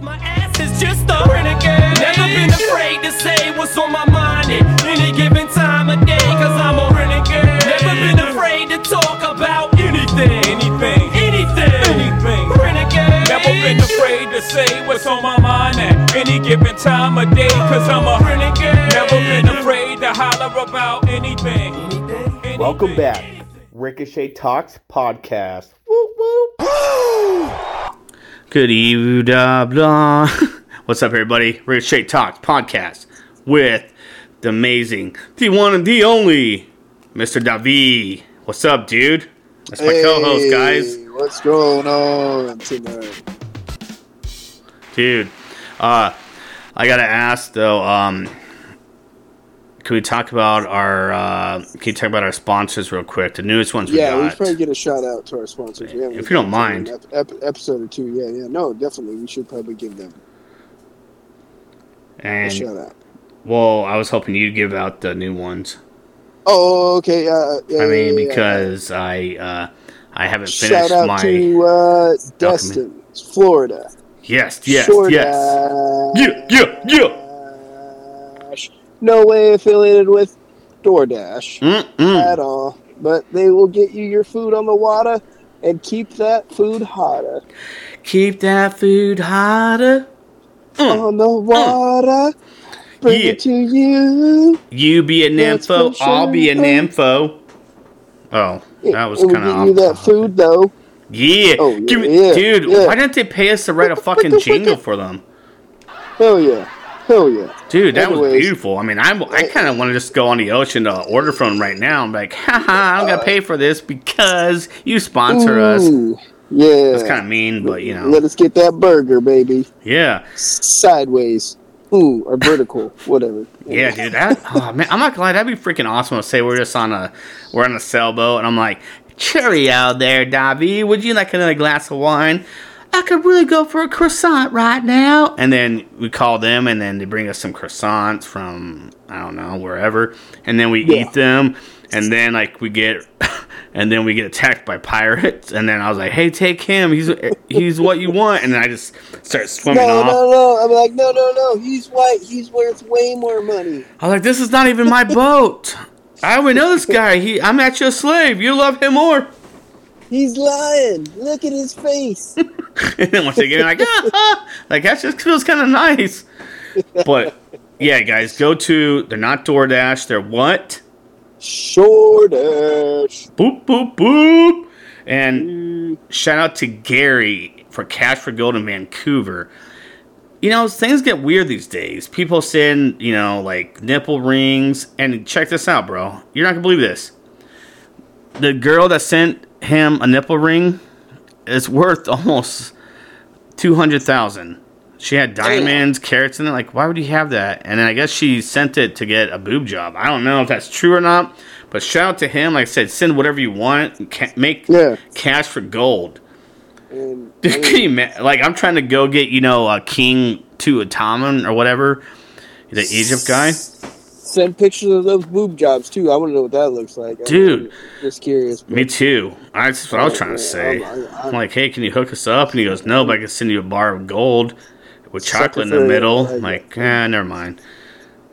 My ass is just a renegade. Never been afraid to say what's on my mind at any given time of day, cause I'm a renegade. Never been afraid to talk about anything, anything, anything, anything. Renegade. Never been afraid to say what's on my mind at any given time of day, cause I'm a renegade. Never been afraid to holler about anything. anything. Welcome back, Ricochet Talks podcast. Good evening, blah, blah. What's up, everybody? Ricochet Talks podcast with the amazing, the one and the only, Mr. Davi. What's up, dude? That's my co-host, guys. What's going on tonight? Dude, uh, I gotta ask though. Um, can we talk about our? Uh, can you talk about our sponsors real quick? The newest ones Yeah, we should probably get a shout out to our sponsors. We If you don't mind. ep- ep- episode or two. Yeah, yeah. No, definitely. We should probably give them a and shout out. well, I was hoping you'd give out the new ones. Oh, okay. Uh, yeah, I mean, yeah, yeah. because I uh, I haven't shout finished out my. to uh, Destin, Florida. yes, yes, Short yes. Yeah, yeah, yeah. No way affiliated with DoorDash Mm-mm. at all, but they will get you your food on the water and keep that food hotter Keep that food hotter. Mm. on the water. Bring Yeah. it to you. You be a nympho, I'll be a nympho. Oh, that was kind of you that food though. Yeah, Oh, yeah, me, yeah, dude. yeah. Why didn't they pay us to write a fucking jingle for them, Hell yeah, hell yeah. dude? That was beautiful. I mean, I'm, I kind of want to just go on the ocean to order from right now. I'm like, haha, I don't gotta pay for this because you sponsor us. Yeah. That's kind of mean, but you know, Let us get that burger, baby. yeah, Sideways. Ooh, or vertical, whatever. yeah, dude. That oh man, I'm not gonna lie, that'd be freaking awesome to say we're just on a we're on a sailboat and I'm like, cheerio there, Davi. Would you like another glass of wine? I could really go for a croissant right now. And then we call them, and then they bring us some croissants from I don't know wherever, and then we Yeah. eat them, and then like we get, and then we get attacked by pirates, and then I was like, hey, take him. He's he's what you want, and then I just start swimming No, off. no, no. I'm like, no, no, no. He's white. He's worth way more money. I was like, this is not even my boat. I would know this guy. He, I'm actually a slave. You love him more. He's lying. Look at his face. and then once they get in, like, ah, ah, like that just feels kind of nice. But yeah, guys, go to. They're not DoorDash. They're what? Shore Dash. Boop boop boop. And shout out to Gary for Cash for Gold in Vancouver. You know, things get weird these days. People send, you know, like nipple rings. And check this out, bro. You're not gonna believe this. The girl that sent him a nipple ring It's worth almost two hundred thousand. She had diamonds, carats in it. Like, why would you have that? And then I guess she sent it to get a boob job. I don't know if that's true or not. But shout out to him. Like I said, send whatever you want. Ca- make Yeah. cash for gold. And, Dude, can you ima- like I'm trying to go get you know a king to Ataman or whatever, the Egypt guy. Send pictures of those boob jobs too. I want to know what that looks like. I'm Dude. just curious. Me too. I, that's what I was trying to say. I'm- I'm- I'm like, hey, can you hook us up? And he goes, no, but I can send you a bar of gold with chocolate in the Sucker for it. middle. I'm like, eh, never mind.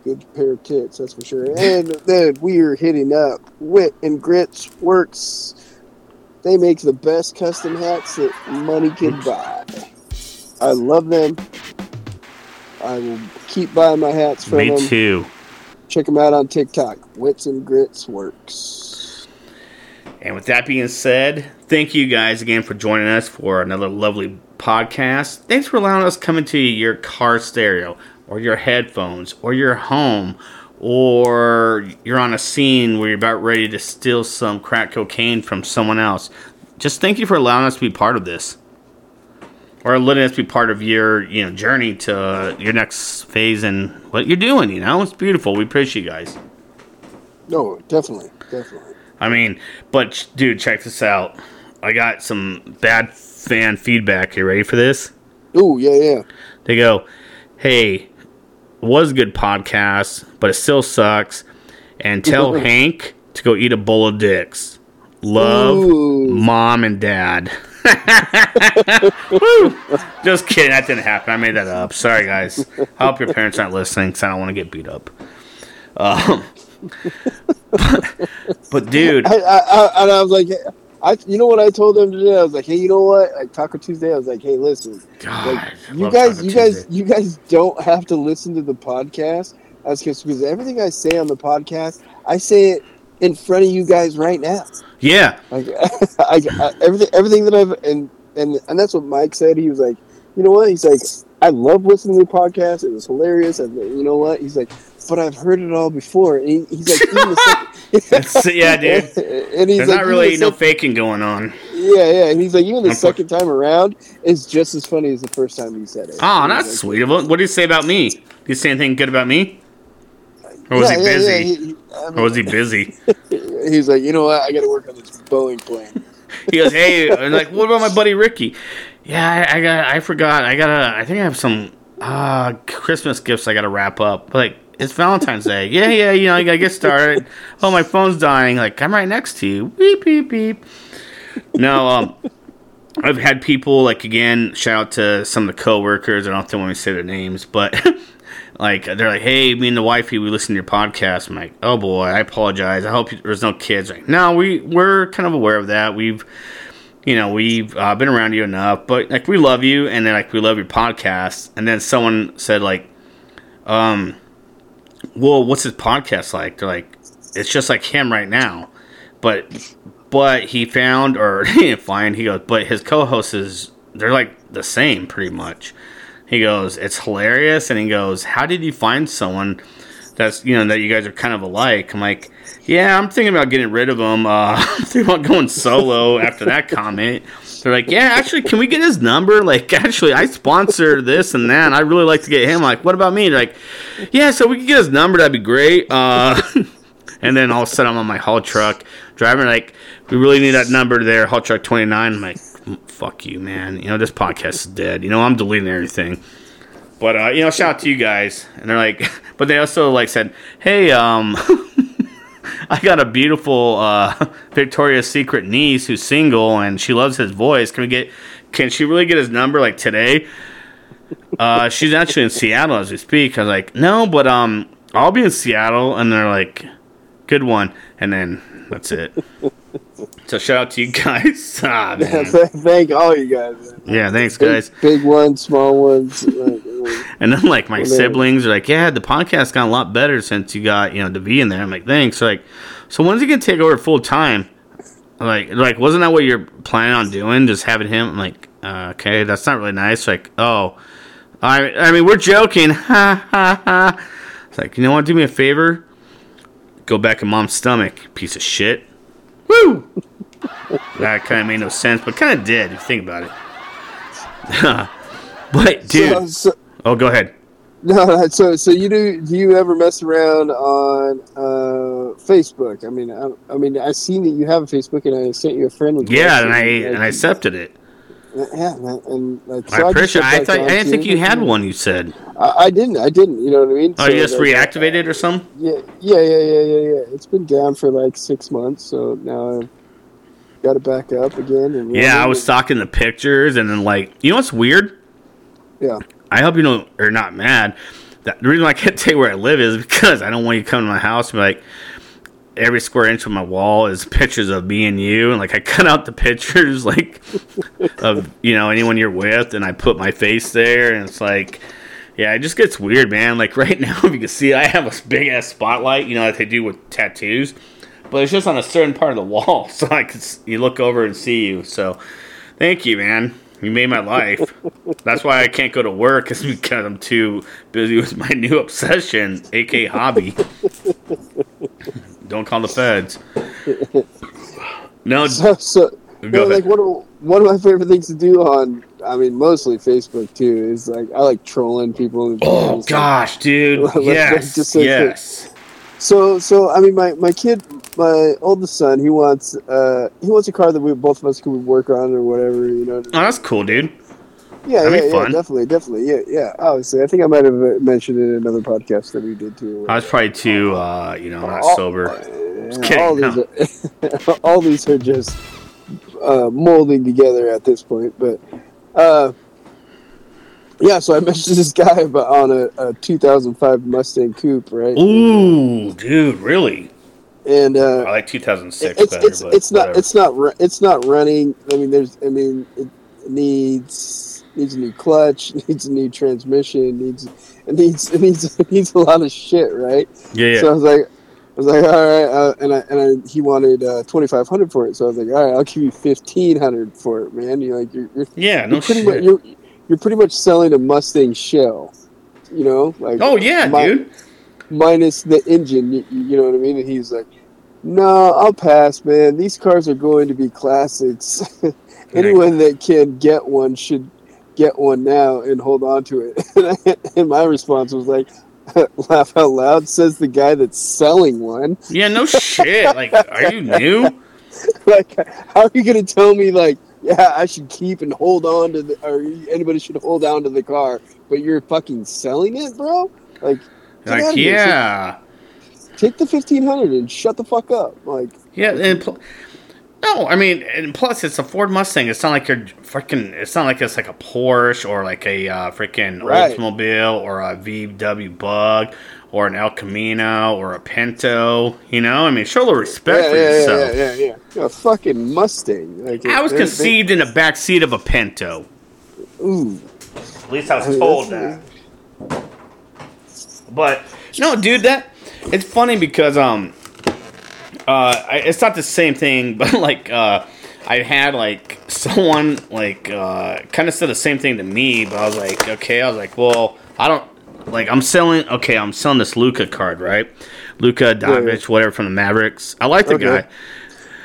Good pair of tits, that's for sure. And then we are hitting up Wit and Grits Works. They make the best custom hats that money can buy. I love them. I will keep buying my hats from Me them. too. Check them out on TikTok. Wits and Grits Works. And with that being said, thank you guys again for joining us for another lovely podcast. Thanks for allowing us coming to your car stereo or your headphones or your home or you're on a scene where you're about ready to steal some crack cocaine from someone else. Just thank you for allowing us to be part of this. Or letting us be part of your, you know, journey to your next phase and what you're doing, you know? It's beautiful. We appreciate you guys. No, definitely. Definitely. I mean, but dude, check this out. I got some bad fan feedback. You ready for this? Ooh, yeah, yeah. They go, "Hey, was a good podcast, but it still sucks." And tell Hank to go eat a bowl of dicks. Love, Ooh. mom and dad. Just kidding. That didn't happen. I made that up. Sorry, guys. I hope your parents aren't listening because I don't want to get beat up. Um, but, but dude, I, I, I, and I was like, I, you know what I told them today? I was like, hey, you know what? Like Taco Tuesday, I was like, hey, listen, God, like you guys, Taco you guys, Tuesday. you guys don't have to listen to the podcast. That's because everything I say on the podcast, I say it in front of you guys right now. Yeah, Like, I, I, everything, everything that I've and and and that's what Mike said. He was like, you know what? He's like, I love listening to the podcast. It was hilarious. And you know what? He's like, but I've heard it all before. And he, he's like, even the That's- yeah, dude. and he's There's like, not really no faking going on. yeah, yeah. And he's like, even the I'm second time around is just as funny as the first time he said it. Oh, He's that's like, sweet. What what did he say about me? Did he say anything good about me? Or was yeah, he busy? yeah, he- he- I Or was he busy? he's like, you know what? I got to work on this Boeing plane. He goes, "Hey, I'm like, what about my buddy Ricky? Yeah, I, I got, I forgot. I gotta. I think I have some uh Christmas gifts I gotta wrap up. Like, it's Valentine's Day. Yeah, yeah. You know, you gotta get started. Oh, my phone's dying. Like, I'm right next to you. Beep, beep, beep. No, um, I've had people like again. Shout out to some of the coworkers. I don't to want me to say their names, but. Like they're like, hey, me and the wifey, we listen to your podcast. I'm like, oh boy, I apologize. I hope you, there's no kids. Like, no, we we're kind of aware of that. We've you know, we've uh, been around you enough, but like we love you, and then like we love your podcast. And then someone said like, um, well, what's his podcast like? They're like, it's just like him right now, but but he found or he didn't find. He goes, but his co-hosts is they're like the same pretty much. He goes, it's hilarious, and he goes, how did you find someone? That's you know that you guys are kind of alike. I'm like, yeah, I'm thinking about getting rid of him. Uh, I'm thinking about going solo after that comment. They're like, yeah, actually, can we get his number? Like, actually, I sponsor this and that. And I really like to get him. Like, what about me? They're like, yeah, so we could get his number. That'd be great. Uh, and then all of a sudden, I'm on my haul truck driving. Like, we really need that number there, haul truck 29. I'm like, fuck you, man. You know, this podcast is dead. You know, I'm deleting everything. But uh, you know, shout out to you guys. And they're like, but they also like said, hey, um, I got a beautiful uh, Victoria's Secret niece who's single and she loves his voice. Can we get? Can she really get his number like today? Uh, she's actually in Seattle as we speak. I was like, no, but um, I'll be in Seattle. And they're like, good one. And then that's it. So shout out to you guys. Ah. Thank all you guys. man. Yeah, thanks, Big, guys. big ones, small ones. And then like my then- siblings are like, yeah, the podcast got a lot better since you got you know the V in there. I'm like, thanks. Like, so when's he gonna take over full time? Like, like wasn't that what you're planning on doing? Just having him? I'm like, uh, okay, that's not really nice. Like, oh, I, I mean, we're joking. Ha ha ha. It's like, you know what? Do me a favor. Go back in mom's stomach, piece of shit. Woo! that kind of made no sense, but kind of did if you think about it. but dude, So, so, oh, go ahead. no, so so you do? Do you ever mess around on uh, Facebook? I mean, I, I mean, I seen that you have a Facebook, and I sent you a friend with. Yeah, and I and I accepted it. Yeah, and like, so I appreciate. I thought uh, I didn't think you had one. You said. I, I didn't. I didn't. You know what I mean? Oh, you just like, reactivated or something? Yeah, yeah, yeah, yeah, yeah, yeah. It's been down for like six months, so now I've got it back up again. And Yeah, I was stalking the pictures, and then like, you know what's weird? Yeah. I hope you don't are not mad. That the reason I can't tell you where I live is because I don't want you to come to my house and be like every square inch of my wall is pictures of me and you, and like I cut out the pictures like of you know anyone you're with, and I put my face there, and it's like. Yeah, it just gets weird, man. Like right now, if you can see, I have a big ass spotlight, you know, that they do with tattoos, but it's just on a certain part of the wall, so I can you look over and see you. So, thank you, man. You made my life. That's why I can't go to work, is because I'm too busy with my new obsession, aka hobby. Don't call the feds. No, So, so like one of one of my favorite things to do on, I mean, mostly Facebook too, is like I like trolling people. oh just, like, gosh, dude. Yes, just like- yes. So, so I mean, my, my kid, my oldest son, he wants uh he wants a car that we both of us could work on or whatever, you know. Oh, that's cool, dude. Yeah, that'd yeah, yeah, definitely, definitely, yeah, yeah. Obviously, I think I might have uh, mentioned it in another podcast that we did too. I was probably too, uh, you know, not All- sober. Kidding, all no. these, are, all these are just uh, molding together at this point. But uh, yeah, so I mentioned this guy about on a, a 2005 Mustang Coupe, right? Ooh, dude, really? And uh, I like 2006 it's better, it's but it's not whatever. it's not it's not running. I mean, there's I mean it needs needs a new clutch, needs a new transmission, needs it needs it needs it needs a lot of shit, right? yeah, yeah. So I was like, I was like, all right, uh, and I and I, he wanted uh, twenty five hundred for it. So I was like, all right, I'll give you fifteen hundred for it, man. You're like, you're you're, yeah, no you're pretty shit. much you're you're pretty much selling a Mustang shell, you know, like oh yeah, mi- dude. minus the engine. You, you know what I mean? And he's like, no, I'll pass, man. These cars are going to be classics. Anyone that can get one should get one now and hold on to it. and my response was like, laugh out loud, says the guy that's selling one. Yeah, no shit. Like, are you new? like, how are you going to tell me, like, yeah, I should keep and hold on to the, or anybody should hold on to the car, but you're fucking selling it, bro? Like, Like, yeah, Take the 1500 and shut the fuck up. Like, yeah. And pl- no, I mean, and plus it's a Ford Mustang. It's not like you're freaking. It's not like it's like a Porsche or like a uh, freaking Right. Oldsmobile or a VW Bug or an El Camino or a Pinto. You know, I mean, show a little respect yeah, for yeah, yeah, yourself. yeah, yeah, yeah. A fucking Mustang. Like, I was conceived in the back seat of a Pinto. Ooh. At least I was I mean, told that. But no, dude, that it's funny because um, uh, I, it's not the same thing, but like uh, I had like someone like uh, kind of said the same thing to me, but I was like, okay, I was like, well, I don't like I'm selling. Okay, I'm selling this Luka card, right? Luka Doncic, whatever from the Mavericks. I like the Okay. guy.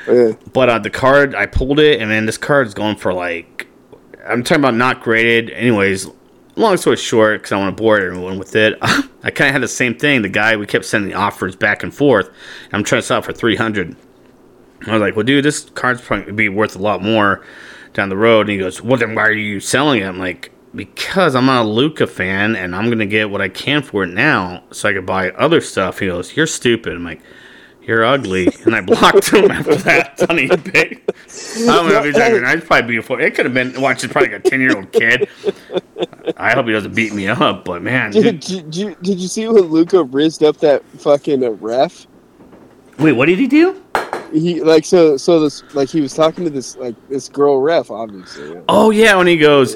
Yeah. But uh, the card, I pulled it, and then this card is going for like, I'm talking about not graded. Anyways, long story short, because I want to bore everyone with it, I kind of had the same thing. The guy, we kept sending offers back and forth. I'm trying to sell for 300. I was like, well, dude, this card's probably gonna be worth a lot more down the road. And he goes, well, then why are you selling it? I'm like, because I'm not a Luka fan, and I'm gonna get what I can for it now, so I could buy other stuff. He goes, you're stupid. I'm like. You're ugly, and I blocked him after that eBay. I don't know if he's ugly. It's probably beautiful. It could have been. Watch, it's probably like a ten year old kid. I hope he doesn't beat me up, but man, Did, dude, did, did, you, did you see when Luka rizzed up that fucking uh, ref? wait, what did he do? He like so so this like he was talking to this like this girl ref obviously. Oh yeah, when he goes,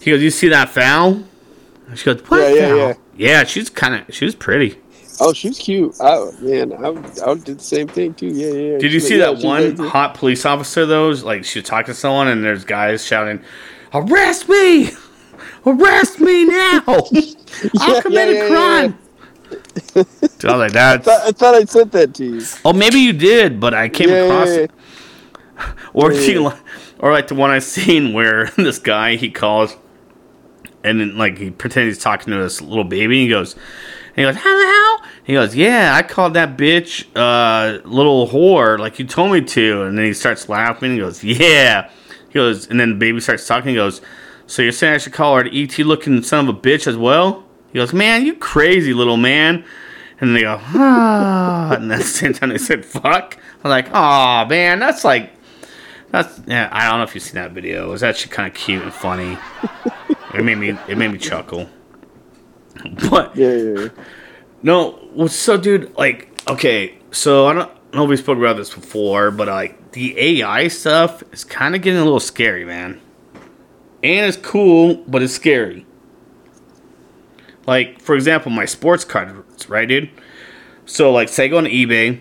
he goes, "You see that foul?" She goes, "What Yeah, yeah, foul?" yeah. Yeah, she's kind of, she was pretty. Oh, she's cute. Oh man, I would, I would do the same thing too. Yeah, yeah. yeah. Did you see like, that one like- hot police officer though? Like she talking to someone, and there's guys shouting, "Arrest me! Arrest me now! I'll Yeah, commit yeah, a crime." So I was like, "That's." I thought, I thought I sent that to you. Oh, maybe you did, but I came across it. Or she, or like the one I seen where this guy he calls, and then like he pretends he's talking to this little baby. And he goes, he goes, hello. He goes, yeah, I called that bitch uh, little whore like you told me to. And then he starts laughing. He goes, yeah. He goes, and then the baby starts talking. He goes, so you're saying I should call her an ET looking son of a bitch as well? He goes, man, you crazy little man. And they go, ah. And at the same time, they said, fuck. I'm like, oh, man, that's like, that's, yeah, I don't know if you've seen that video. It was actually kind of cute and funny. it made me, it made me chuckle. But, Yeah, yeah, yeah. no, so, dude, like, okay, so I don't know if we spoke about this before, but, like, the AI stuff is kind of getting a little scary, man. And it's cool, but it's scary. Like, for example, my sports cards, right, dude? So, like, say I go on eBay,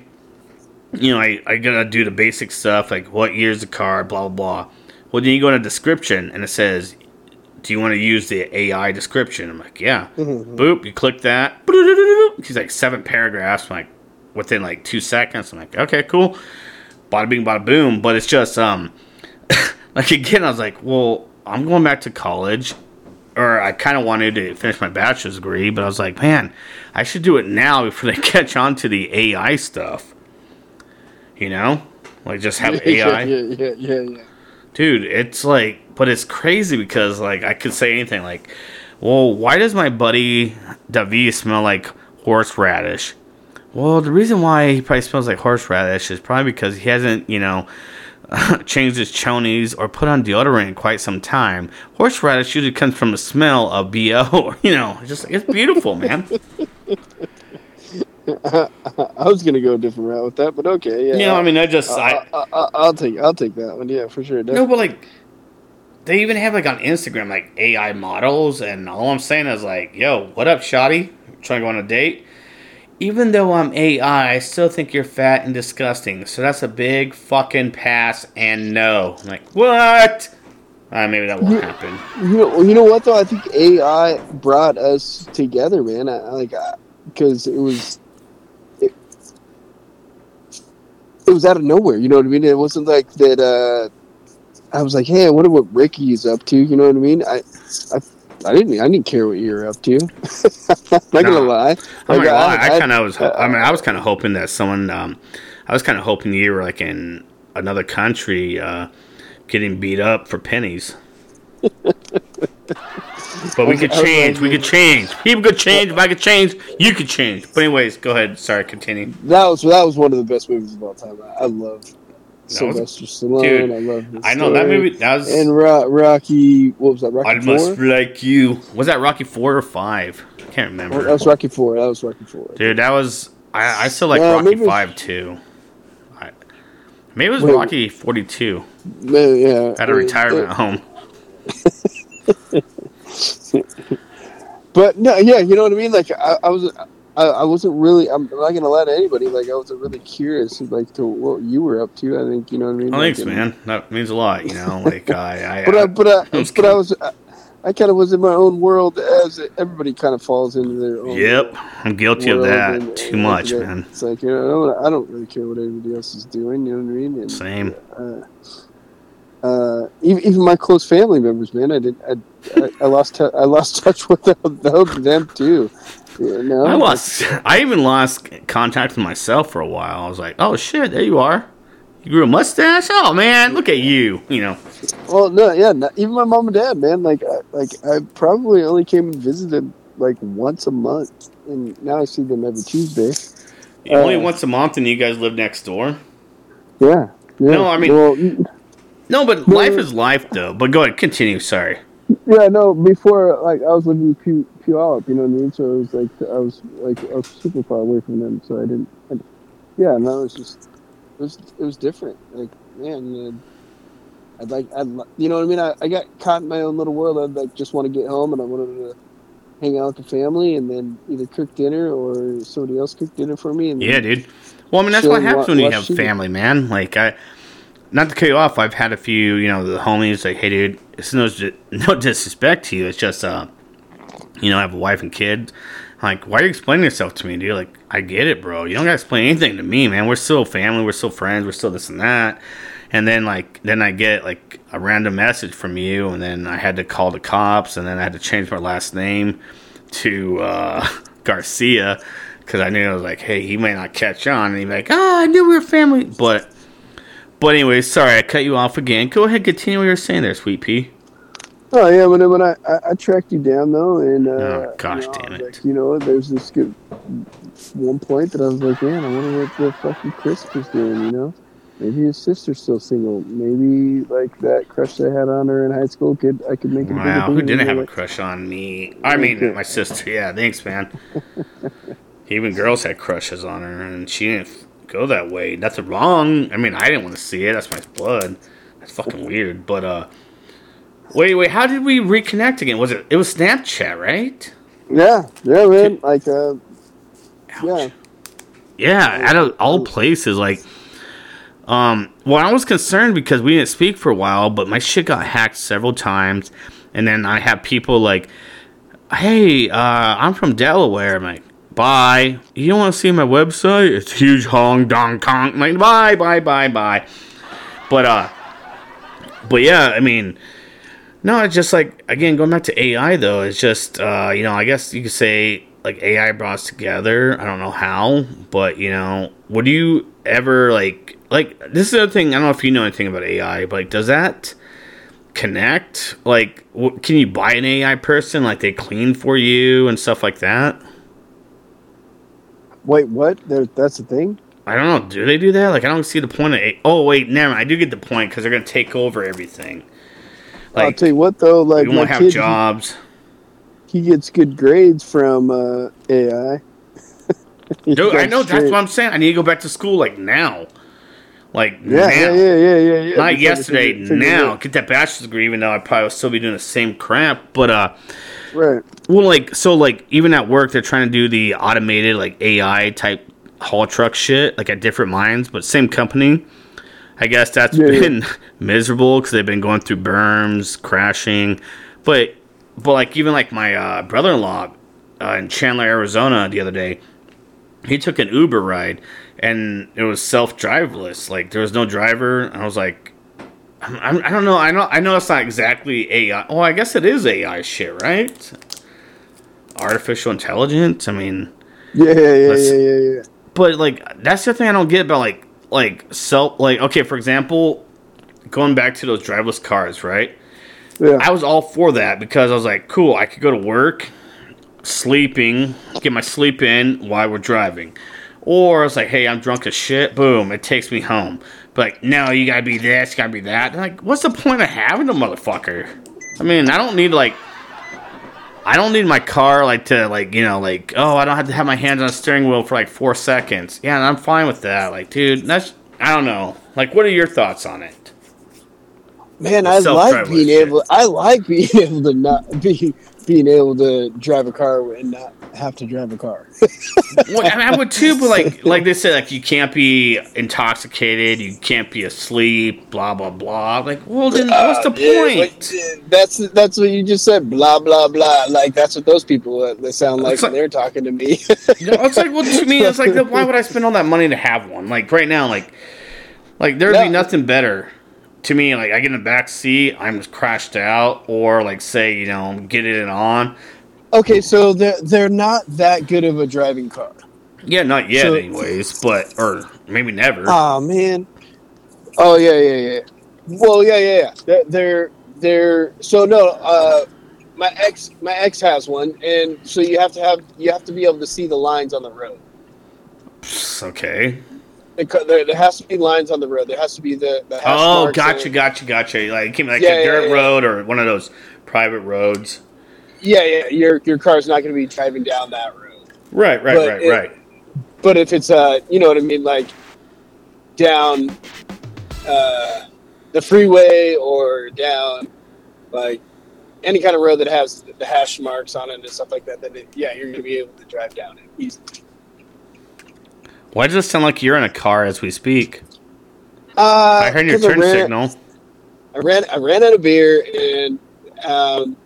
you know, I, I gotta do the basic stuff, like what year's the card, blah, blah, blah. Well, then you go in a description and it says, do you want to use the AI description? I'm like, yeah. Boop, you click that. He's like seven paragraphs, like within like two seconds. I'm like, okay, cool. Bada bing, bada boom. But it's just, um, like again, I was like, well, I'm going back to college, or I kind of wanted to finish my bachelor's degree, but I was like, man, I should do it now before they catch on to the AI stuff. You know, like just have AI yeah, yeah, yeah, yeah. dude it's like but it's crazy because like i could say anything like well why does my buddy david smell like horseradish well the reason why he probably smells like horseradish is probably because he hasn't you know changed his chonies or put on deodorant in quite some time. Horseradish usually comes from the smell of bo. You know, it's just it's beautiful, man. I was gonna go a different route with that, but okay, yeah. You know, I mean, I just I, I, I, I, I'll take I'll take that one. Yeah, for sure. no, but like they even have like on Instagram like AI models, and all I'm saying is like, yo, what up, Shoddy? Trying to go on a date? Even though I'm AI, I still think you're fat and disgusting. So that's a big fucking pass and no. I'm like, what? Uh, maybe that won't happen. You know, you know what though? I think AI brought us together, man. I, like because it was it was out of nowhere. You know what I mean? It wasn't like that. uh I was like, hey, I wonder what Ricky is up to. You know what I mean? I I, I didn't I didn't care what you were up to. not Nah. gonna lie. I'm Like, not gonna lie, I, I- kind of was. ho- I mean, I was kind of hoping that someone. Um, I was kind of hoping you were like in another country, uh, getting beat up for pennies. but we could change. We could change. People could change. If I could change, you could change. But anyways, go ahead. Sorry, continue. That was that was one of the best movies of all time. I, I love Sylvester Stallone. Dude, I love. His I know that story. movie. That was. And Ro- Rocky, what was that? Rocky I must Four. like you. Was that Rocky four or five? I can't remember. that was Rocky Four. That was Rocky Four. Dude, that was. I, I still like Yeah, Rocky maybe five too. I, maybe it was Wait. Rocky forty two. Yeah. At a Uh, retirement home. But no, yeah, you know what I mean. Like I, I was, I, I wasn't really. I'm not gonna lie to anybody. Like I wasn't really curious, like to what you were up to. I think you know what I mean. Oh, Like, thanks, and- man. That means a lot, you know. Like I, I, But I, but I, That's but I was, I, I kind of was in my own world as everybody kind of falls into their own. yep, I'm guilty of that and- too and much, that- man. It's like you know, I don't, I don't really care what anybody else is doing. You know what I mean? And, Same. uh, uh, even, even my close family members, man, I did. I, I, I lost. T- I lost touch with them, them too. Know? I lost. I even lost contact with myself for a while. I was like, "Oh shit, there you are. You grew a mustache. Oh man, look at you. You know, Well, no, yeah, not, even my mom and dad, man. Like, I, like I probably only came and visited like once a month, and now I see them every Tuesday. only Uh, once a month, and you guys live next door. Yeah. yeah. No, I mean- well, No, but life is life, though. But go ahead, continue. Sorry. Yeah, no. Before, like, I was living in Pu- Puyallup, you know what I mean. So it was like I was like I was super far away from them, so I didn't. I, yeah, no, it was just it was it was different. Like, man, uh, I'd like I'd you know what I mean. I, I got caught in my own little world. I'd like just want to get home, and I wanted to hang out with the family, and then either cook dinner or somebody else cook dinner for me. And Yeah, dude. Well, I mean, that's what happens wa- when you have TV. family, man. Like, I, not to cut you off, I've had a few, you know, the homies like, hey, dude, it's no, no disrespect to you. It's just, uh, you know, I have a wife and kid. Like, why are you explaining yourself to me, dude? Like, I get it, bro. You don't gotta explain anything to me, man. We're still family. We're still friends. We're still this and that. And then, like, then I get like a random message from you, and then I had to call the cops, and then I had to change my last name to uh, Garcia because I knew I was like, hey, he may not catch on, and be like, oh, I knew we were family, but. But anyway, sorry I cut you off again. Go ahead, continue what you're saying there, Sweet Pea. Oh yeah, when, when I, I I tracked you down though, and uh, Oh, gosh you know, damn it. like, you know, there's this good one point that I was like, man, I wonder what the fucking Chris was doing. You know, maybe his sister's still single. Maybe like that crush I had on her in high school could I could make it. Wow, who didn't have know, a crush on me? I mean, my sister. Yeah, thanks, man. Even girls had crushes on her, and she didn't go that way. Nothing wrong. I mean, I didn't want to see it. That's my blood. That's fucking weird. But uh, wait, wait. How did we reconnect again? Was it? It was Snapchat, right? Yeah, yeah, man. Like, uh, yeah, Yeah, out of all places, like, um, well, I was concerned because we didn't speak for a while, but my shit got hacked several times, and then I have people like, "Hey, uh, I'm from Delaware." I'm like, "Bye." You don't want to see my website? It's huge Hong Dong Kong. Like, "Bye, bye, bye, bye." But uh, but yeah, I mean. No, it's just like again going back to AI though. It's just uh, you know I guess you could say like AI brought us together. I don't know how, but you know, would you ever like like this is the thing? I don't know if you know anything about AI, but like, does that connect? Like, w- can you buy an AI person? Like they clean for you and stuff like that? Wait, what? That's the thing. I don't know. Do they do that? Like, I don't see the point of. A- oh wait, never. mind. I do get the point because they're gonna take over everything. I'll tell you what though, like we won't have kid, jobs. he, he gets good grades from uh, AI. Dude, I know that's straight- what I'm saying. I need to go back to school like now. Like Yeah, now. yeah, yeah, yeah, yeah, yeah. Not yesterday, figure- figure it now. Get that bachelor's degree, even though I probably will still be doing the same crap. But uh Right. well like so like even at work they're trying to do the automated like AI type haul truck shit, like at different mines, but same company. I guess that's Yeah, yeah. been miserable because they've been going through berms, crashing. But but like even like my uh, brother in law uh, in Chandler, Arizona, the other day, he took an Uber ride and it was self driveless. Like there was no driver. I was like, I'm, I'm, I don't know. I know. I know it's not exactly AI. Oh, I guess it is AI shit, right? Artificial intelligence. I mean, Yeah, yeah, yeah, yeah, yeah, yeah. but like that's the thing I don't get about like like self like okay for example, going back to those driverless cars, right? Yeah. I was all for that because I was like, cool, I could go to work, sleeping, get my sleep in while we're driving. Or it's like, hey, I'm drunk as shit, boom, it takes me home. But like, no, you gotta be this, you gotta be that. And, like, what's the point of having a motherfucker? I mean, I don't need like I don't need my car like to like, you know, like, oh, I don't have to have my hands on the steering wheel for like four seconds. Yeah, and I'm fine with that. Like, dude, that's I don't know. Like, what are your thoughts on it? Man, I like being shit. able. I like being able to not be being able to drive a car and not have to drive a car. Well, I, mean, I would too, but like, like they said, like you can't be intoxicated, you can't be asleep, blah blah blah. Like, well, then what's the Uh, yeah, point? uh, that's that's what you just said. Blah blah blah. Like that's what those people uh, they sound like like- they're talking to me. You know, it's like, well, to me, it's like, why would I spend all that money to have one? Like right now, like, like there'd be nothing better to me. Like I get in the back seat, I'm just crashed out, or like say, you know, get it on. okay, so they're they're not that good of a driving car. Yeah, not yet, So- anyways, but or maybe never. Oh man. Oh yeah, yeah, yeah. Well, yeah, yeah, yeah. They're they're, they're so no. Uh, my ex my ex has one, and so you have to have you have to be able to see the lines on the road. okay. There, there, there has to be lines on the road. There has to be the, the Oh, gotcha, and- gotcha, gotcha. Like, it came like Yeah, a yeah, dirt yeah. road or one of those private roads. Yeah, yeah. Your your car's not going to be driving down that road. Right, right, But right, it- right. But if it's uh, you know what I mean, like down uh, the freeway or down like any kind of road that has the hash marks on it and stuff like that, then it, yeah, you're going to be able to drive down it easily. Why does it sound like you're in a car as we speak? Uh, I heard your 'cause I turn ran- signal. I ran I ran out of beer and um,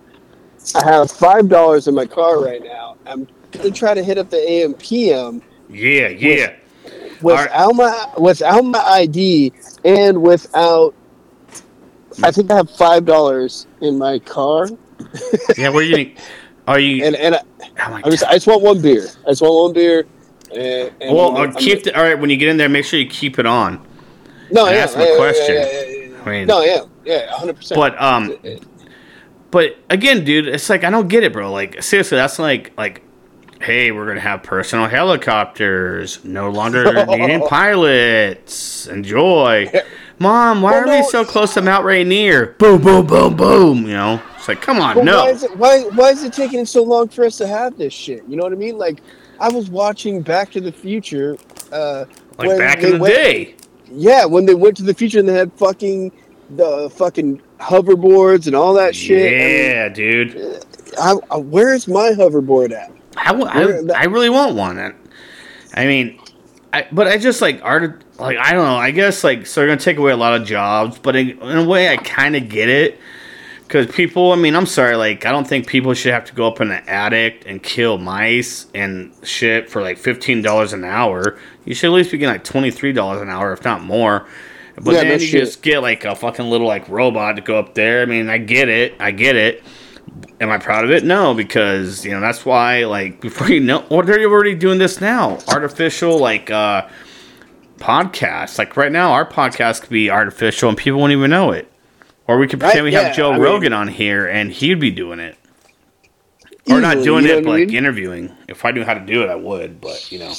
I have five dollars in my car right now. I'm gonna try to hit up the AM PM Yeah, yeah. without my without my ID and without. I think I have five dollars in my car, Yeah, what are you? Are you? and and I, oh I just I just want one beer. I just want one beer. And, and well, I'm- keep the, all right. When you get in there, make sure you keep it on. no, I yeah, asked my yeah, yeah, question. Yeah, yeah, yeah, yeah. I mean- no, yeah, yeah, hundred percent. But um, but again, dude, it's like I don't get it, bro. Like seriously, that's like like, hey, we're gonna have personal helicopters, no longer needing pilots. Enjoy, mom. Why Well, are we no- so close to Mount Rainier? Boom, boom, boom, boom. You know, it's like, come on, But no. Why is, it, why, why is it taking so long for us to have this shit? You know what I mean? Like, I was watching Back to the Future. Uh, like back in the went- day. Yeah, when they went to the future and they had fucking the fucking hoverboards and all that shit. Yeah, dude. I mean, I, I, where's my hoverboard at? I, w- Where- I, I really want one. I mean, I, but I just like art. Like I don't know. I guess like so they're gonna take away a lot of jobs, but in, in a way, I kind of get it because people. I mean, I'm sorry. Like I don't think people should have to go up in an attic and kill mice and shit for like fifteen dollars an hour. You should at least be getting like twenty three dollars an hour, if not more. But Yeah, then you shit. just get like a fucking little like robot to go up there. I mean, I get it. I get it. Am I proud of it? No, because you know that's why. Like before you know, or they're already doing this now. Artificial like uh podcasts. Like right now, our podcast could be artificial, and people won't even know it. Or we could pretend Right, we yeah, have Joe I mean- Rogan on here, and he'd be doing it. Or not doing it, but like mean? interviewing. If I knew how to do it, I would. But you know,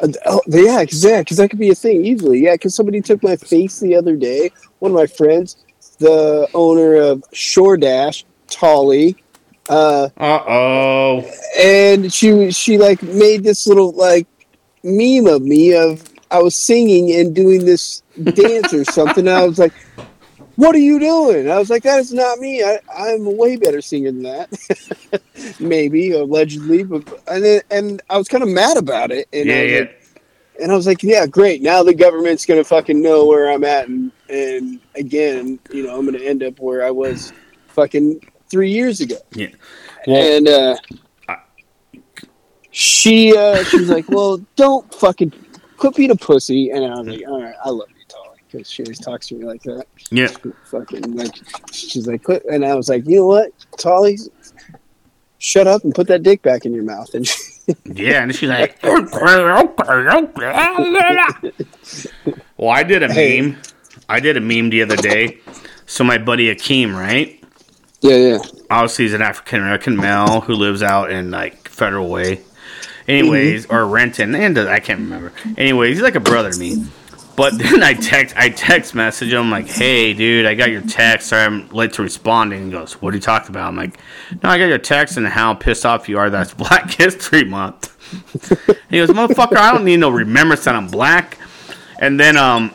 Uh, oh, yeah, because yeah, 'cause that could be a thing easily. Yeah, because somebody took my face the other day. One of my friends, the owner of Shore Dash, Tolly, uh, oh. and she she like made this little like meme of me of I was singing and doing this dance or something. And I was like, "What are you doing?" I was like, "That is not me. I, I'm a way better singer than that." Maybe allegedly, but and then, and I was kind of mad about it. And Yeah, I was yeah. like, and I was like, "Yeah, great. Now the government's gonna fucking know where I'm at, and and again, you know, I'm gonna end up where I was fucking three years ago." Yeah. Well, and uh, she uh, she was like, "Well, don't fucking quit being a pussy." And I was like, "All right, I love you, Tolly," because she always talks to me like that. yeah. Fucking like, she's like, "Quit," and I was like, "You know what, Tolly." Shut up and put that dick back in your mouth. And she, Yeah, and she's like, well, I did a Hey. meme. I did a meme the other day. So my buddy Akeem, right? yeah, yeah, Obviously, he's an African American male who lives out in like Federal Way. Anyways, or Renton, and uh, I can't remember. Anyways, he's like a brother to me. But then I text, I text message him like, "Hey, dude, I got your text. Sorry, I'm late to responding." He goes, "What are you talking about?" I'm like, "No, I got your text and how pissed off you are. That's Black History Month." he goes, "Motherfucker, I don't need no remembrance that I'm black." And then, um,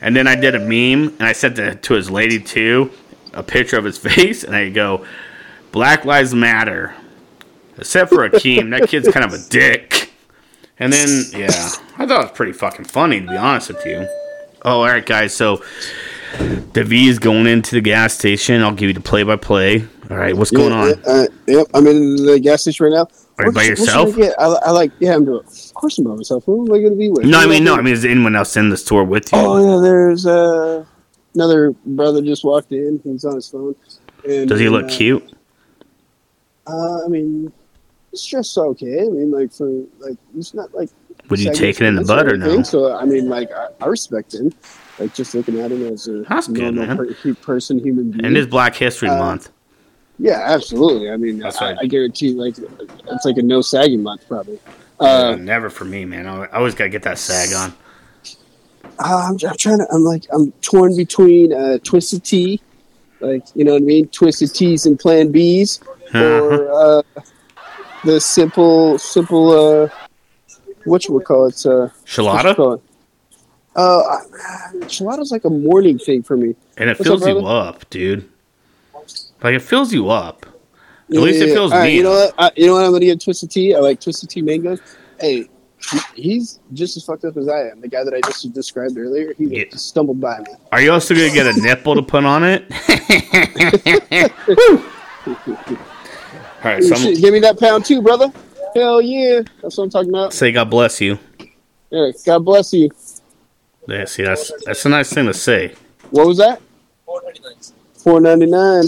and then I did a meme and I sent it to his lady too, a picture of his face, and I go, "Black Lives Matter," except for Akeem. that kid's kind of a dick. And then, yeah, I thought it was pretty fucking funny to be honest with you. Oh, all right, guys. So the V is going into the gas station. I'll give you the play-by-play. All right, what's going yeah, on? yeah, uh, yep, I'm in the gas station right now. Are you by sh- what should yourself? I. I, I like, yeah, I'm doing. Of course, I'm by myself. Who am I going to be with? No, I Who am mean, no, I mean, is anyone else in the store with you? Oh yeah, there's uh, another brother just walked in. He's on his phone. And, Does he look uh, cute? Uh, I mean, it's just okay. I mean, like for like, it's not like. Would you take it in the butt or anything, no? So I mean, like, I, I respect him. Like just looking at him as a That's normal man. per- person, human being. And it's Black History Uh, Month. yeah, absolutely. I mean, That's I, right. I guarantee, like, it's like a no sagging month, probably. Uh, Uh, never for me, man. I I always gotta get that sag on. Uh, I'm, I'm trying to. I'm like I'm torn between uh, Twisted Tea, like you know what I mean, Twisted Teas and Plan Bs, Uh-huh. or uh, the simple simple uh, what you would call it? Uh, Shalata, Uh, I- like a morning thing for me. and it What's fills up, you up, dude. Like it fills you up. At least it fills right, me You know up. what? I, you know what? I'm gonna get Twisted Tea. I like Twisted Tea mangoes. Hey, he's just as fucked up as I am. The guy that I just described earlier, he Yeah. just stumbled by me. Are you also gonna get a nipple to put on it? All right, so Shit, give me that pound too, brother. Hell yeah, that's what I'm talking about. say God bless you. Yeah, God bless you. Yeah, see, that's that's a nice thing to say. What was that? Four ninety nine.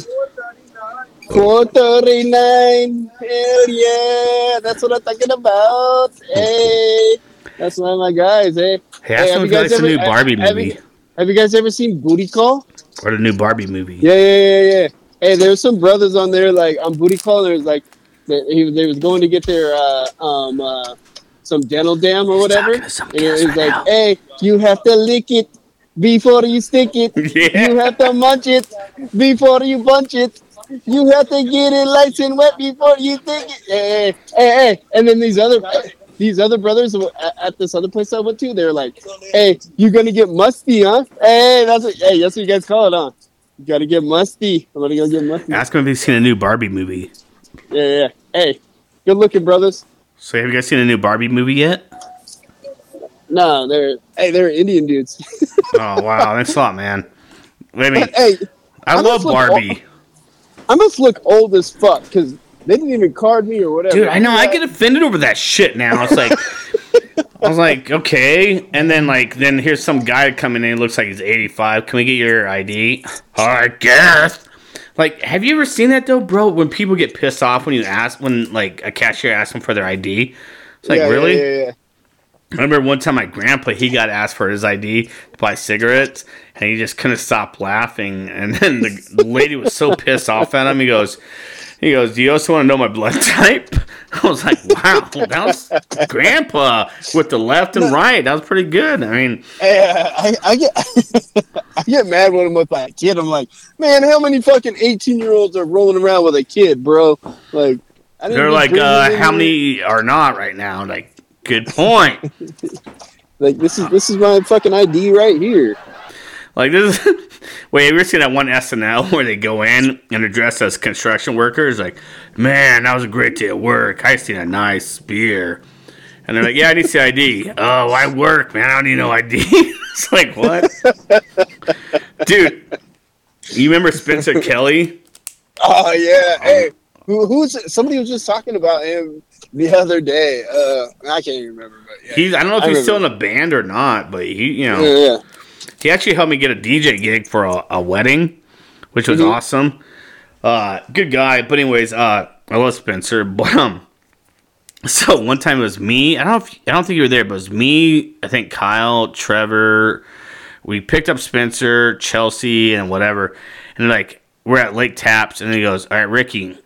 Four thirty nine. Hell yeah, that's what I'm talking about. Hey, that's one of my guys. Eh? Hey, Hey, ask have you if he likes guys the new Barbie have movie you- have you guys ever seen Booty Call? or the new Barbie movie. Yeah, yeah, yeah, yeah. Hey, there's some brothers on there like on Booty Call. There's like they, he, they was going to get their uh, um uh, some dental dam or whatever. talking to some And kids it right was like, now. hey, you have to lick it before you stick it. Yeah. You have to munch it before you bunch it. You have to get it light and wet before you stick it. Hey, hey, hey, hey. And then these other these other brothers at, at this other place I went to, they're like, "Hey, you're gonna get musty, huh? Hey, that's what hey, that's what you guys call it, huh? You gotta get musty. I'm gonna go get musty. Ask him if he's seen a new Barbie movie. Yeah, yeah. Hey, good looking brothers. So, have you guys seen a new Barbie movie yet? No, they're hey, they're Indian dudes. Oh wow, that's a lot, man. I mean, hey, I I love Barbie, I must look old as fuck because they didn't even card me or whatever. dude. I know I get offended over that shit now. It's like, I was like, okay, and then like, then here's some guy coming in. He looks like he's 85. Can we get your ID? I guess. Like, have you ever seen that though, bro? When people get pissed off when you ask, when like a cashier asks them for their ID, it's like, Yeah, really? Yeah, yeah. I remember one time my grandpa he got asked for his ID to buy cigarettes, and he just couldn't stop laughing. And then the, the lady was so pissed off at him. He goes, he goes, "Do you also want to know my blood type?" I was like, "Wow, that was grandpa with the left and right. That was pretty good." I mean, I, I get I get mad when I'm with my kid. I'm like, man, how many fucking 18 year olds are rolling around with a kid, bro? Like, I didn't they're like, uh, "How many are not right now?" Like, good point. Like, this is this is my fucking ID right here. Like this. Is, wait, have you ever seen that one SNL where they go in and are dressed as construction workers? Like, man, that was a great day at work. I seen a nice beer, and they're like, "Yeah, I need the ID." Oh, I work, man. I don't need no ID. it's like what, dude? You remember Spencer Kelly? Oh yeah, hey, who, who's somebody was just talking about him the other day. Uh, I can't even remember, but yeah, He's I don't know if I he's still in a band or not, but he, you know, yeah, yeah. He actually helped me get a DJ gig for a, a wedding, which was Mhm. awesome. Uh, good guy. But anyways, uh, I love Spencer. But um, so one time it was me. I don't know if I don't think you were there, but it was me. I think Kyle, Trevor. We picked up Spencer, Chelsea, and whatever. And like we're at Lake Tapps, and he goes, "All right, Ricky."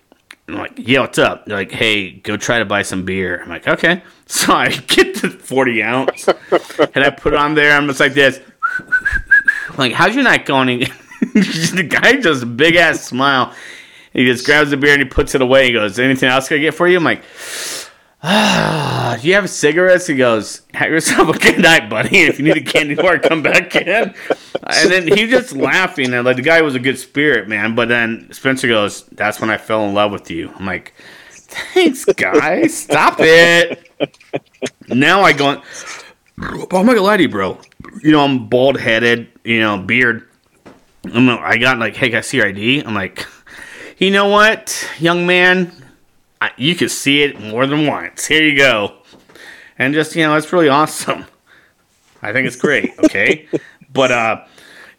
I'm like, "Yeah, what's up?" They're like, "Hey, go try to buy some beer." I'm like, "Okay." So I get the 40 ounce, and I put it on there. I'm just like this. Like, how's your night going? the guy just a big ass smile. He just grabs the beer and he puts it away. He goes, "Anything else I can I get for you?" I'm like, "Ah, do you have cigarettes?" He goes, "Have yourself a good night, buddy. If you need a candy bar, come back in." And then he just laughing and like the guy was a good spirit, man. But then Spencer goes, "That's when I fell in love with you." I'm like, "Thanks, guy. Stop it." Now I go. I'm not gonna lie to you, bro. You know, I'm bald headed, you know, beard. I'm I got like, hey, can I see your ID? I'm like, you know what, young man? I, you can see it more than once. Here you go. And just, you know, it's really awesome. I think it's great, okay? but, uh,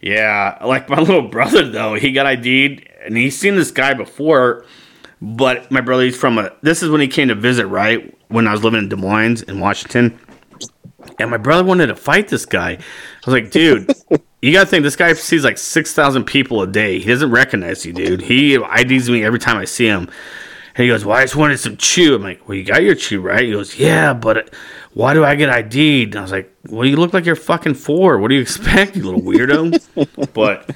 yeah, like my little brother, though, he got ID'd and he's seen this guy before. But my brother, he's from a. This is when he came to visit, right? When I was living in Des Moines in Washington. And my brother wanted to fight this guy. I was like, dude, you gotta think this guy sees like six thousand people a day. He doesn't recognize you, dude. He IDs me every time I see him. And he goes, "Well, I just wanted some chew." I'm like, "Well, you got your chew, right?" He goes, "Yeah, but uh, why do I get ID'd?" And I was like, "Well, you look like you're fucking four. What do you expect, you little weirdo?" but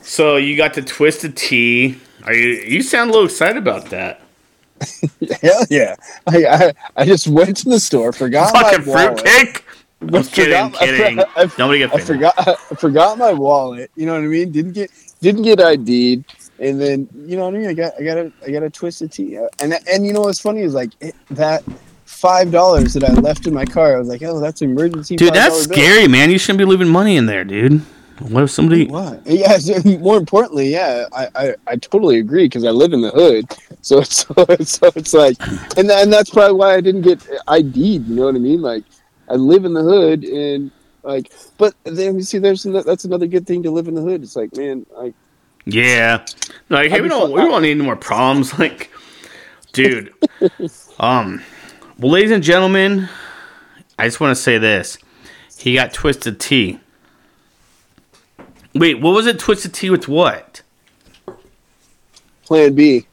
so you got the twisted tea. Are you? You sound a little excited about that. Hell yeah! I, I I just went to the store, forgot Fucking my wallet. fruitcake. I'm kidding, I kidding. for- I- Nobody get I forgot I forgot my wallet. You know what I mean? Didn't get didn't get ID'd, and then you know what I mean. I got I got a I got a twisted tea, uh, and and you know what's funny is like it, that five dollars that I left in my car. I was like, oh, that's emergency. Dude, $5 that's bill. scary, man. You shouldn't be leaving money in there, dude. What if somebody? What? Yeah. so More importantly, yeah, I, I, I totally agree because I live in the hood, so so so it's like, and and that's probably why I didn't get ID'd. You know what I mean? Like, I live in the hood, and like, but then you see, there's that's another good thing to live in the hood. It's like, man, like, Yeah, like hey, we don't we don't need any more problems. Like, dude, um, well, ladies and gentlemen, I just want to say this: he got twisted T. Wait, what was it? Twisted Tea with what? Plan B.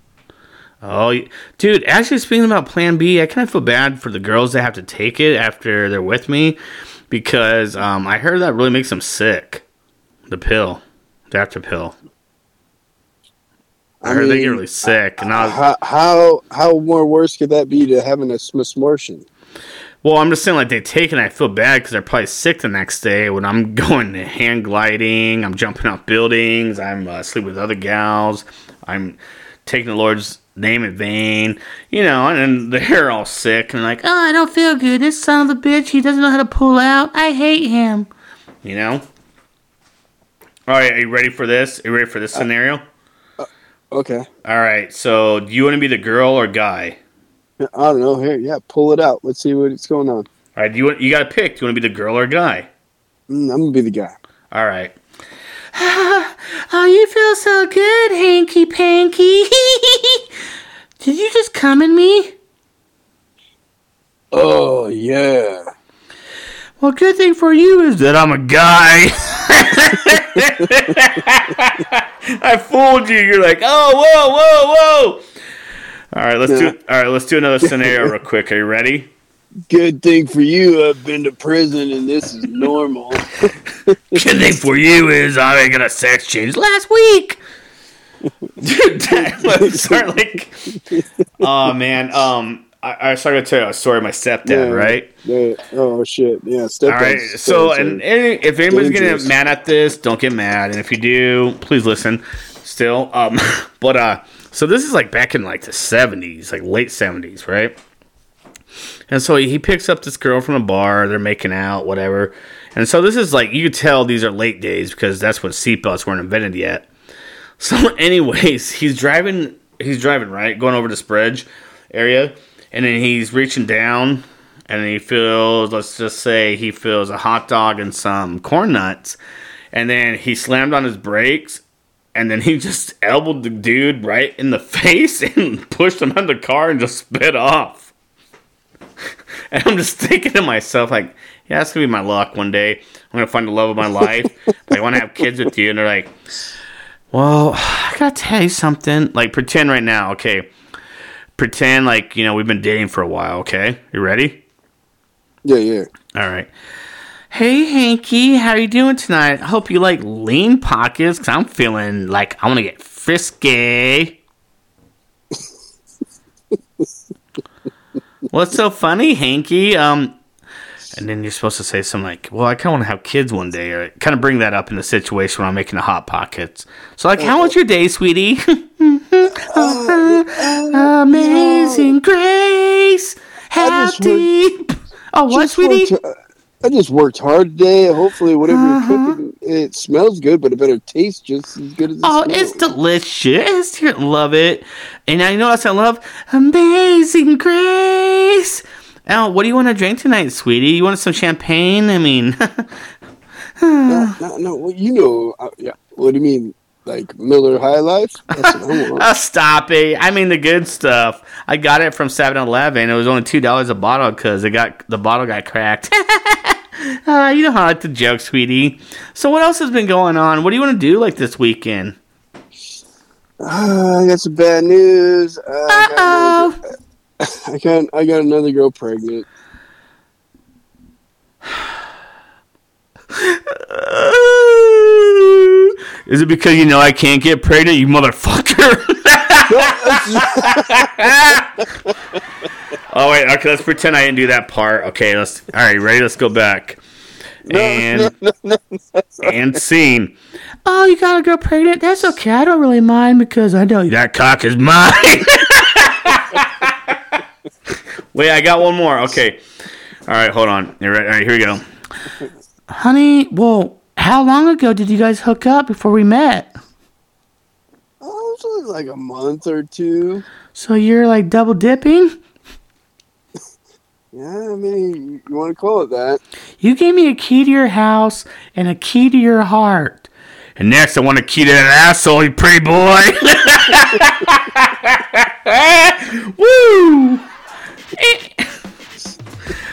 Oh, dude, actually, speaking about Plan B, I kind of feel bad for the girls that have to take it after they're with me because um, I heard that really makes them sick. The pill, the after pill. I, I heard they get really sick, and I was, How how how more worse could that be to having a smortion? well, I'm just saying, like they take it, and I feel bad because they're probably sick the next day when I'm going to hand gliding, I'm jumping off buildings, I'm uh, sleeping with other gals, I'm taking the Lord's name it vain, you know, and then they're all sick and like, oh, I don't feel good. This son of a bitch, he doesn't know how to pull out. I hate him. You know. All right, are you ready for this? Are you ready for this scenario? Okay, All right, so do you want to be the girl or guy? I don't know. Here, yeah, pull it out. Let's see what's going on. All right, do you want, you got to pick. Do you want to be the girl or guy? Mm, I'm gonna be the guy. All right. oh, you feel so good, hanky panky. Did you just come in me? Oh yeah. Well, good thing for you is that I'm a guy. I fooled you. You're like, oh, whoa, whoa, whoa. All right, let's Yeah. do. All right, let's do another scenario real quick. Are you ready? Good thing for you, I've been to prison and this is normal. Good thing for you is I ain't got a sex change last week. Dude, that was like, oh man. Um, I, I started to tell you a story. of My stepdad, Yeah. right? Yeah. Oh shit! Yeah, step All right. So, and, and if anybody's getting mad at this, don't get mad. And if you do, please listen. Still, um, but uh, so this is like back in like the seventies, like late seventies, right? And so he picks up this girl from a bar. They're making out, whatever. And so this is like you tell these are late days because that's when seatbelts weren't invented yet. So, anyways, he's driving. He's driving right, going over this bridge area, and then he's reaching down, and he feels. Let's just say he feels a hot dog and some corn nuts, and then he slammed on his brakes, and then he just elbowed the dude right in the face and pushed him out the car and just spit off. And I'm just thinking to myself, like, yeah, that's gonna be my luck one day. I'm gonna find the love of my life. I want to have kids with you, and they're like, well, I gotta tell you something. Like, pretend right now, okay? Pretend like you know we've been dating for a while. Okay, you ready? Yeah, yeah. All right. Hey Hanky, how you doing tonight? I hope you like lean pockets, cause I'm feeling like I want to get frisky. What's so funny, Hanky? Um, and then you're supposed to say something like, "Well, I kind of want to have kids one day," or kind of bring that up in the situation when I'm making the hot pockets. So, like, how was your day, sweetie? Amazing grace, how deep. Oh, what, sweetie? worked- I just worked hard today. Hopefully, whatever Uh-huh. you're cooking, it smells good, but it better taste just as good as it Oh, smells. it's delicious. You love it. And I know what I love Amazing Grace. Oh, what do you want to drink tonight, sweetie? You want some champagne? I mean, no, no, no. Well, you know, uh, yeah. What do you mean, like Miller High Life? That's what I want. oh, stop it. I mean, the good stuff. I got it from 7 Eleven. It was only $2 a bottle because it got the bottle got cracked. uh, you know how I like to joke, sweetie. So, what else has been going on? What do you want to do like this weekend? Ah, I got some bad news. Uh, I, got another, I got I got another girl pregnant. Is it because you know I can't get pregnant, you motherfucker? oh wait, okay, let's pretend I didn't do that part. Okay, let's all right, ready? Let's go back. And and scene. Oh, you got a girl pregnant? That's okay. I don't really mind because I know that cock is mine. wait, I got one more. Okay. All right, hold on. You ready? All right, here we go. Honey, well, how long ago did you guys hook up before we met? It was like a month or two. So you're like double dipping? Yeah, I mean, you want to call it that? You gave me a key to your house and a key to your heart. And next, I want a key to that asshole, you pretty boy. Woo!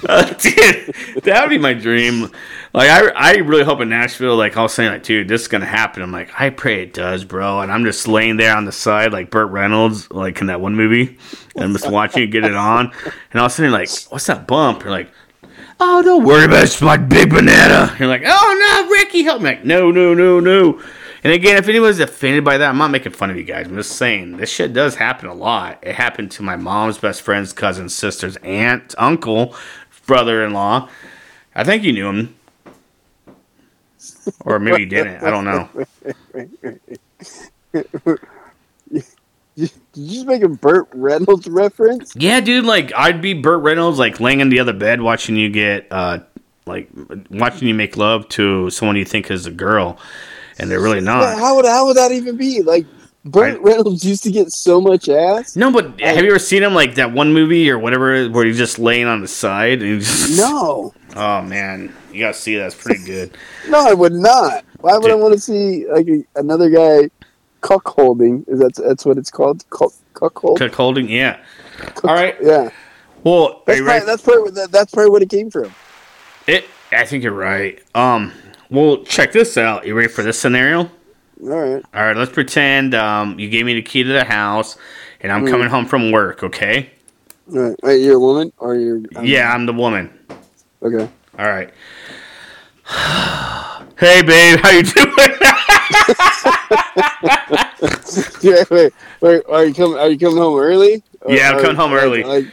Uh, dude, that would be my dream. Like, I, I really hope in Nashville, like, I was saying, like, dude, this is gonna happen. I'm like, I pray it does, bro. And I'm just laying there on the side, like Burt Reynolds, like in that one movie, and I'm just watching you get it on. And all of a sudden, like, what's that bump? You're like, oh, don't worry about it. It's my big banana. You're like, oh no, Ricky, help me. Like, no, no, no, no. And again, if anybody's offended by that, I'm not making fun of you guys. I'm just saying this shit does happen a lot. It happened to my mom's best friend's cousin, sister's aunt, uncle, brother-in-law. I think you knew him, or maybe you didn't. I don't know. Did you just make a Burt Reynolds reference? Yeah, dude. Like I'd be Burt Reynolds, like laying in the other bed, watching you get, uh, like watching you make love to someone you think is a girl, and they're really not. how would how would that even be? Like Burt I- Reynolds used to get so much ass. No, but have you ever seen him like that one movie or whatever where he's just laying on the side and just No, Oh man, you gotta see that's pretty good. no, I would not. Why would I want to see like a, another guy cuck holding? Is that that's what it's called? Cuck, cuck hold? Cook holding, yeah. All right. Yeah, Well, that's probably, ready? that's probably that, that's probably what it came from. It I think you're right. Um, well, check this out. You ready for this scenario? All right. All right, let's pretend um, you gave me the key to the house, and I'm coming home from work. Okay? All right. Wait, you're a woman or you're? um, Yeah, I'm the woman. Okay. All right. hey, babe, how you doing? Yeah. Wait. Wait. Are you coming? Are you coming home early? Or- Yeah, I'm coming home early. like-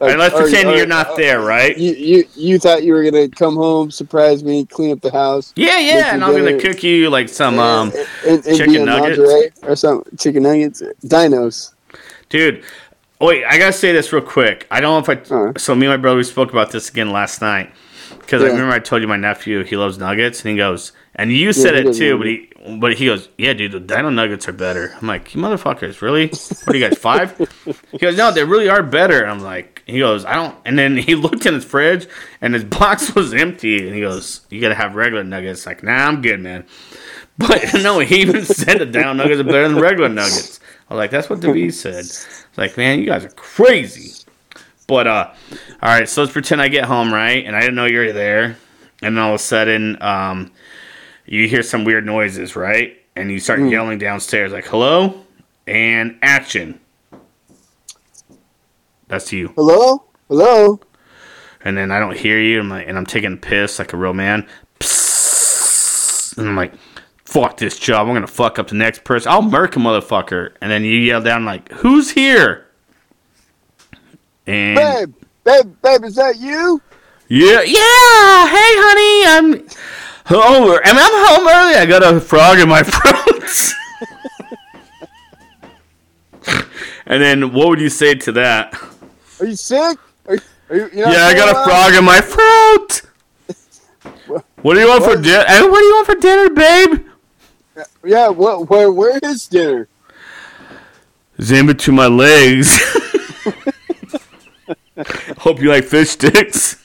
All right, let's are- pretend are- you're not there, right? You, you you thought you were gonna come home, surprise me, clean up the house, Yeah, yeah, and I'm gonna cook you like some um, and, and chicken nuggets? or some chicken nuggets, dinos. dude. Wait, I gotta say this real quick. I don't know if I. Alright. So me and my brother we spoke about this again last night because I remember I told you my nephew he loves nuggets, and he goes, and you said he it too, but he but he goes, yeah, dude, the Dino Nuggets are better. I'm like, you motherfuckers, really? What are you guys five? he goes, no, they really are better. I'm like, he goes, I don't. And then he looked in his fridge, and his box was empty, and he goes, you gotta have regular nuggets. Like, nah, I'm good, man. But no, he even said the Dino Nuggets are better than regular nuggets. I was like, that's what David said. It's like, man, you guys are crazy. But uh, all right, so let's pretend I get home, right? And I didn't know you were there, and then all of a sudden, um, you hear some weird noises, right? And you start mm. yelling downstairs, like, "Hello!" and action. That's you. Hello, hello. And then I don't hear you, I'm like, and I'm taking a piss like a real man. And I'm like, fuck this job. I'm gonna fuck up the next person. I'll murk a motherfucker. And then you yell down like, who's here? And Babe, babe, babe, is that you? yeah, yeah. Hey, honey, I'm home. And I'm home early. I got a frog in my throat. and then what would you say to that? Are you sick? Are, you- are you, Yeah, I got a frog in my throat. What do you want for What? dinner? Eh, what do you want for dinner, babe? Yeah, what? Where? Where is dinner? It's in between my legs. Hope you like fish sticks.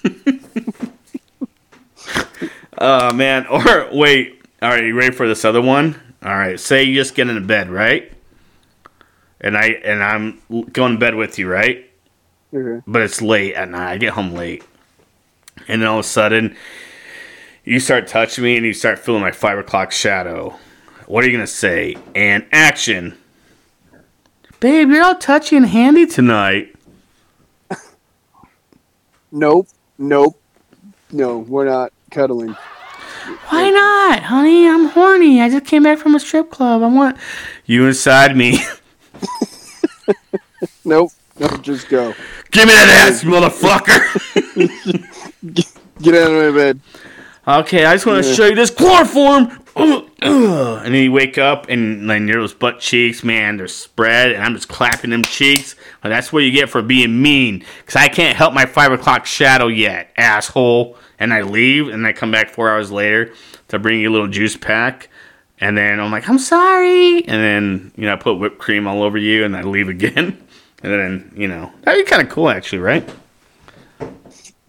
Oh man. Or wait. All right, you ready for this other one? All right. Say you just get into bed, right? And I and I'm going to bed with you, right? Okay. but it's late at night. I get home late. And then all of a sudden, you start touching me and you start feeling my five o'clock shadow. What are you going to say? And action. Babe, you're all touchy and handy tonight. Nope, nope, no. We're not cuddling. Why not, honey? I'm horny. I just came back from a strip club. I want you inside me. Nope, nope. Just go. Give me that ass, you motherfucker. Get out of my bed. Okay, I just want to Yeah. show you this chloroform. And then you wake up and like near those butt cheeks, man, they're spread, and I'm just clapping them cheeks. Like, that's what you get for being mean. Cause I can't help my five o'clock shadow yet, asshole. And I leave, and I come back four hours later to bring you a little juice pack. And then I'm like, I'm sorry. And then you know, I put whipped cream all over you, and I leave again. And then you know, that'd be kind of cool, actually, right?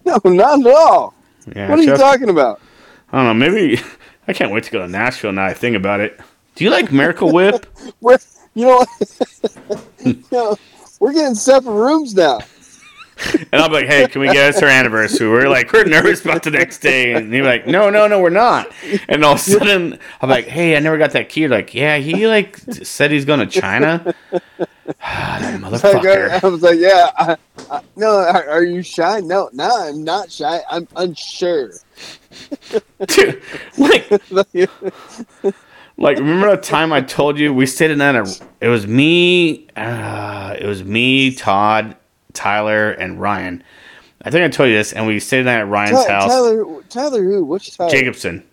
No, not at all. Yeah. What are you talking about? I don't know. Maybe I can't wait to go to Nashville now. I think about it. Do you like Miracle Whip? We're, you know, you know, we're getting separate rooms now. And I'll be like, "Hey, can we get us our anniversary?" We're like, we're nervous about the next day, and you're like, "No, no, no, we're not." And all of a sudden, I'm like, "Hey, I never got that key." You're like, "Yeah, he like said he's going to China." that I, motherfucker. I was like, yeah, I, I, no, are, are you shy? No, no, I'm not shy. I'm unsure. Dude, like, like remember the time I told you we stayed in that? It was me. Uh, it was me, Todd, Tyler, and Ryan. I think I told you this, and we stayed the night at Ryan's Ty- house. Tyler, Tyler, who? Which Tyler? Jacobson.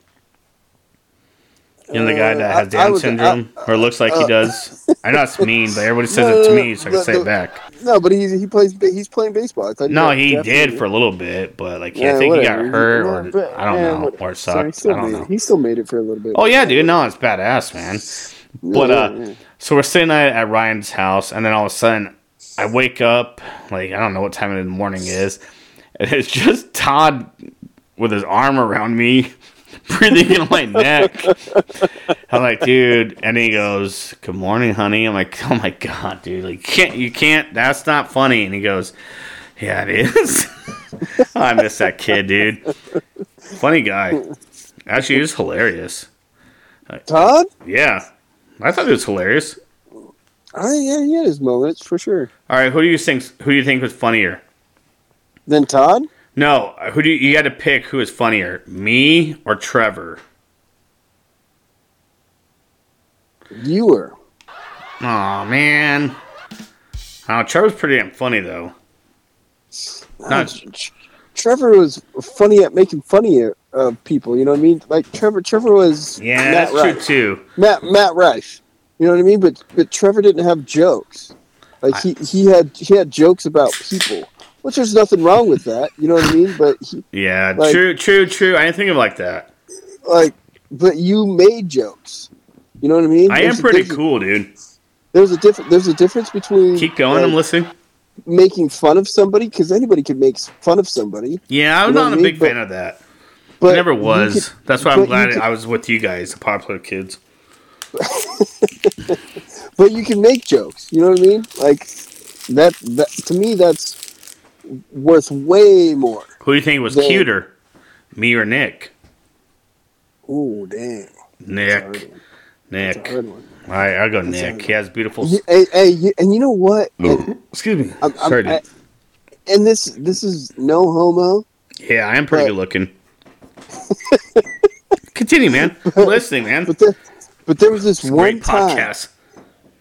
You know the guy Uh, that I- has I Down was- syndrome, or looks like he uh, does. I know it's mean, but everybody says No, it to me, so I can the- say it back. No, but he's he plays he's playing baseball. I thought No, he did for a little bit, but like Yeah, I think whatever. he got hurt, or but- I don't yeah, know, what- or so he sucked. still I don't made know. It. He still made it for a little bit. Oh yeah, dude, no, it's badass, man. But uh, so we're sitting at, at Ryan's house, and then all of a sudden, I wake up like I don't know what time of the morning is, and it's just Todd with his arm around me, breathing in my neck. I'm like, dude, and he goes, "Good morning, honey." I'm like, "Oh my god, dude, like, you can't you can't? That's not funny." And he goes, "Yeah, it is." I miss that kid, dude. Funny guy. Actually, he was hilarious. Todd? Yeah, I thought it was hilarious. I, yeah, he had his moments for sure. All right, who do you think? Who do you think was funnier? Than Todd? No, who do you, you got to pick? Who is funnier, me or Trevor? You were. Oh man. Oh, Trevor's pretty damn funny though. Uh, Not- Tr- Tr- Trevor was funny at making funny of people. You know what I mean? Like Trevor. Trevor was Yeah, Matt that's true too. Matt Matt Rife. You know what I mean? But but Trevor didn't have jokes. Like he, he had he had jokes about people, which there's nothing wrong with that. You know what I mean? But he, Yeah, Like- true, true, true. I didn't think of it like that. like but you made jokes. You know what I mean? I There's am pretty cool, dude. There's a different there's a difference between Keep going. like, I'm listening. making fun of somebody because anybody can make fun of somebody. Yeah, I'm you know not a mean? big fan of that. But I never was. could- That's why I'm glad could- I was with you guys, the popular kids. but you can make jokes. You know what I mean? Like that. That to me, that's worth way more. Who do you think was They- cuter, me or Nick? Oh dang! That's a hard Nick. one. That's a Nick. hard one. All right, I'll go That's Nick. He has beautiful. You- Hey, hey, you- and you know what? And, Excuse me. I'm- I'm- Sorry. I- and this this is no homo. yeah, I am pretty but- good looking. Continue, man. I'm listening, man. But there, but there was this It's one time podcast.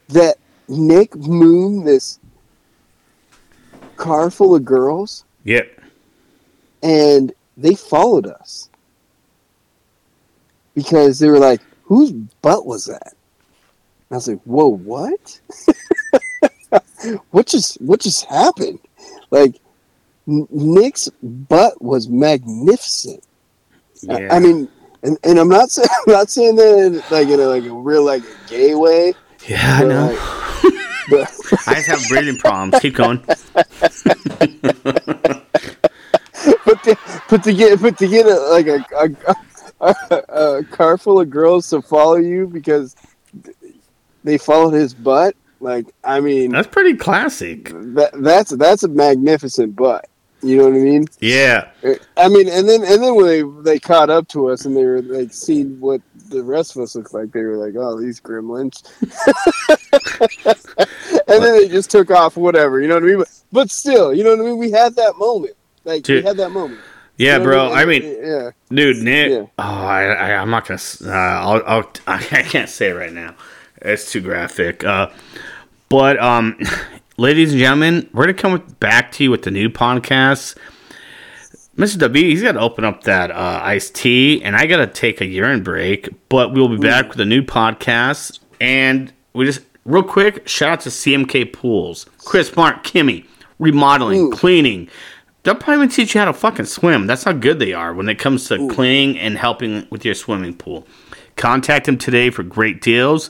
that Nick mooned this car full of girls, Yep. and they followed us because they were like, "Whose butt was that?" And I was like, "Whoa, what? what just what just happened?" Like Nick's butt was magnificent. I- I mean, and, and I'm not saying I'm not saying that in, like in a like a real like a gay way. yeah, I know. like, but I just have breathing problems. Keep going. but to, but to get but to get a, like a, a, a, a car full of girls to follow you because they followed his butt. Like I mean, That's pretty classic. that, that's that's a magnificent butt. You know what I mean? Yeah. I mean, and then and then when they they caught up to us and they were like seeing what the rest of us looked like, they were like, "Oh, these gremlins," and then they just took off. Whatever, you know what I mean? But, but still, you know what I mean? We had that moment. Like Dude. we had that moment. Yeah, You know bro. what I mean, yeah. dude, Nick. Yeah. Oh, I, I, I'm not gonna. s- Uh, I'll, I'll, I can't say it right now. It's too graphic. Uh, but um, ladies and gentlemen, we're gonna come with, back to you with the new podcast. Mr. W, he's got to open up that uh, iced tea, and I got to take a urine break. But we'll be back with a new podcast, and we just real quick shout out to CMK Pools, Chris, Mark, Kimmy, remodeling, Ooh. cleaning. They'll probably even teach you how to fucking swim. That's how good they are when it comes to cleaning and helping with your swimming pool. Contact them today for great deals.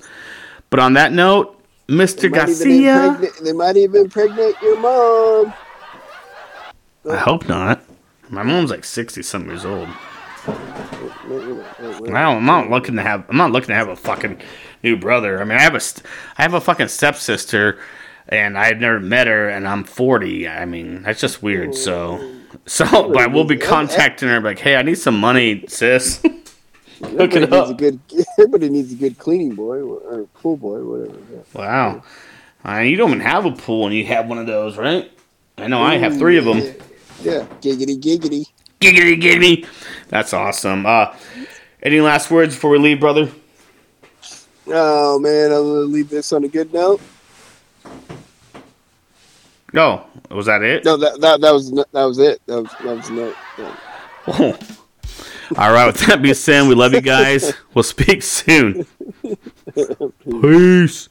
But on that note, Mr. Even Garcia. They might even impregnate your mom. I hope not. My mom's like sixty some years old. I don't, I'm not looking to have. I'm not looking to have a fucking new brother. I mean, I have a, I have a fucking stepsister, and I've never met her, and I'm 40. I mean, that's just weird. So, so, but we'll be contacting her, like, hey, I need some money, sis. Hook Everybody it needs a good. Everybody needs a good cleaning boy or pool boy, whatever. Wow. Uh, you don't even have a pool, and you have one of those, right? I know I have three of them. Yeah, yeah. giggity giggity. Giggity, giggity. That's awesome. Uh, any last words before we leave, brother? Oh man, I'm gonna leave this on a good note. No. Was that it? No, that that, that was that was it. That was that was note. Yeah. All right. With that being said, we love you guys. We'll speak soon. Peace.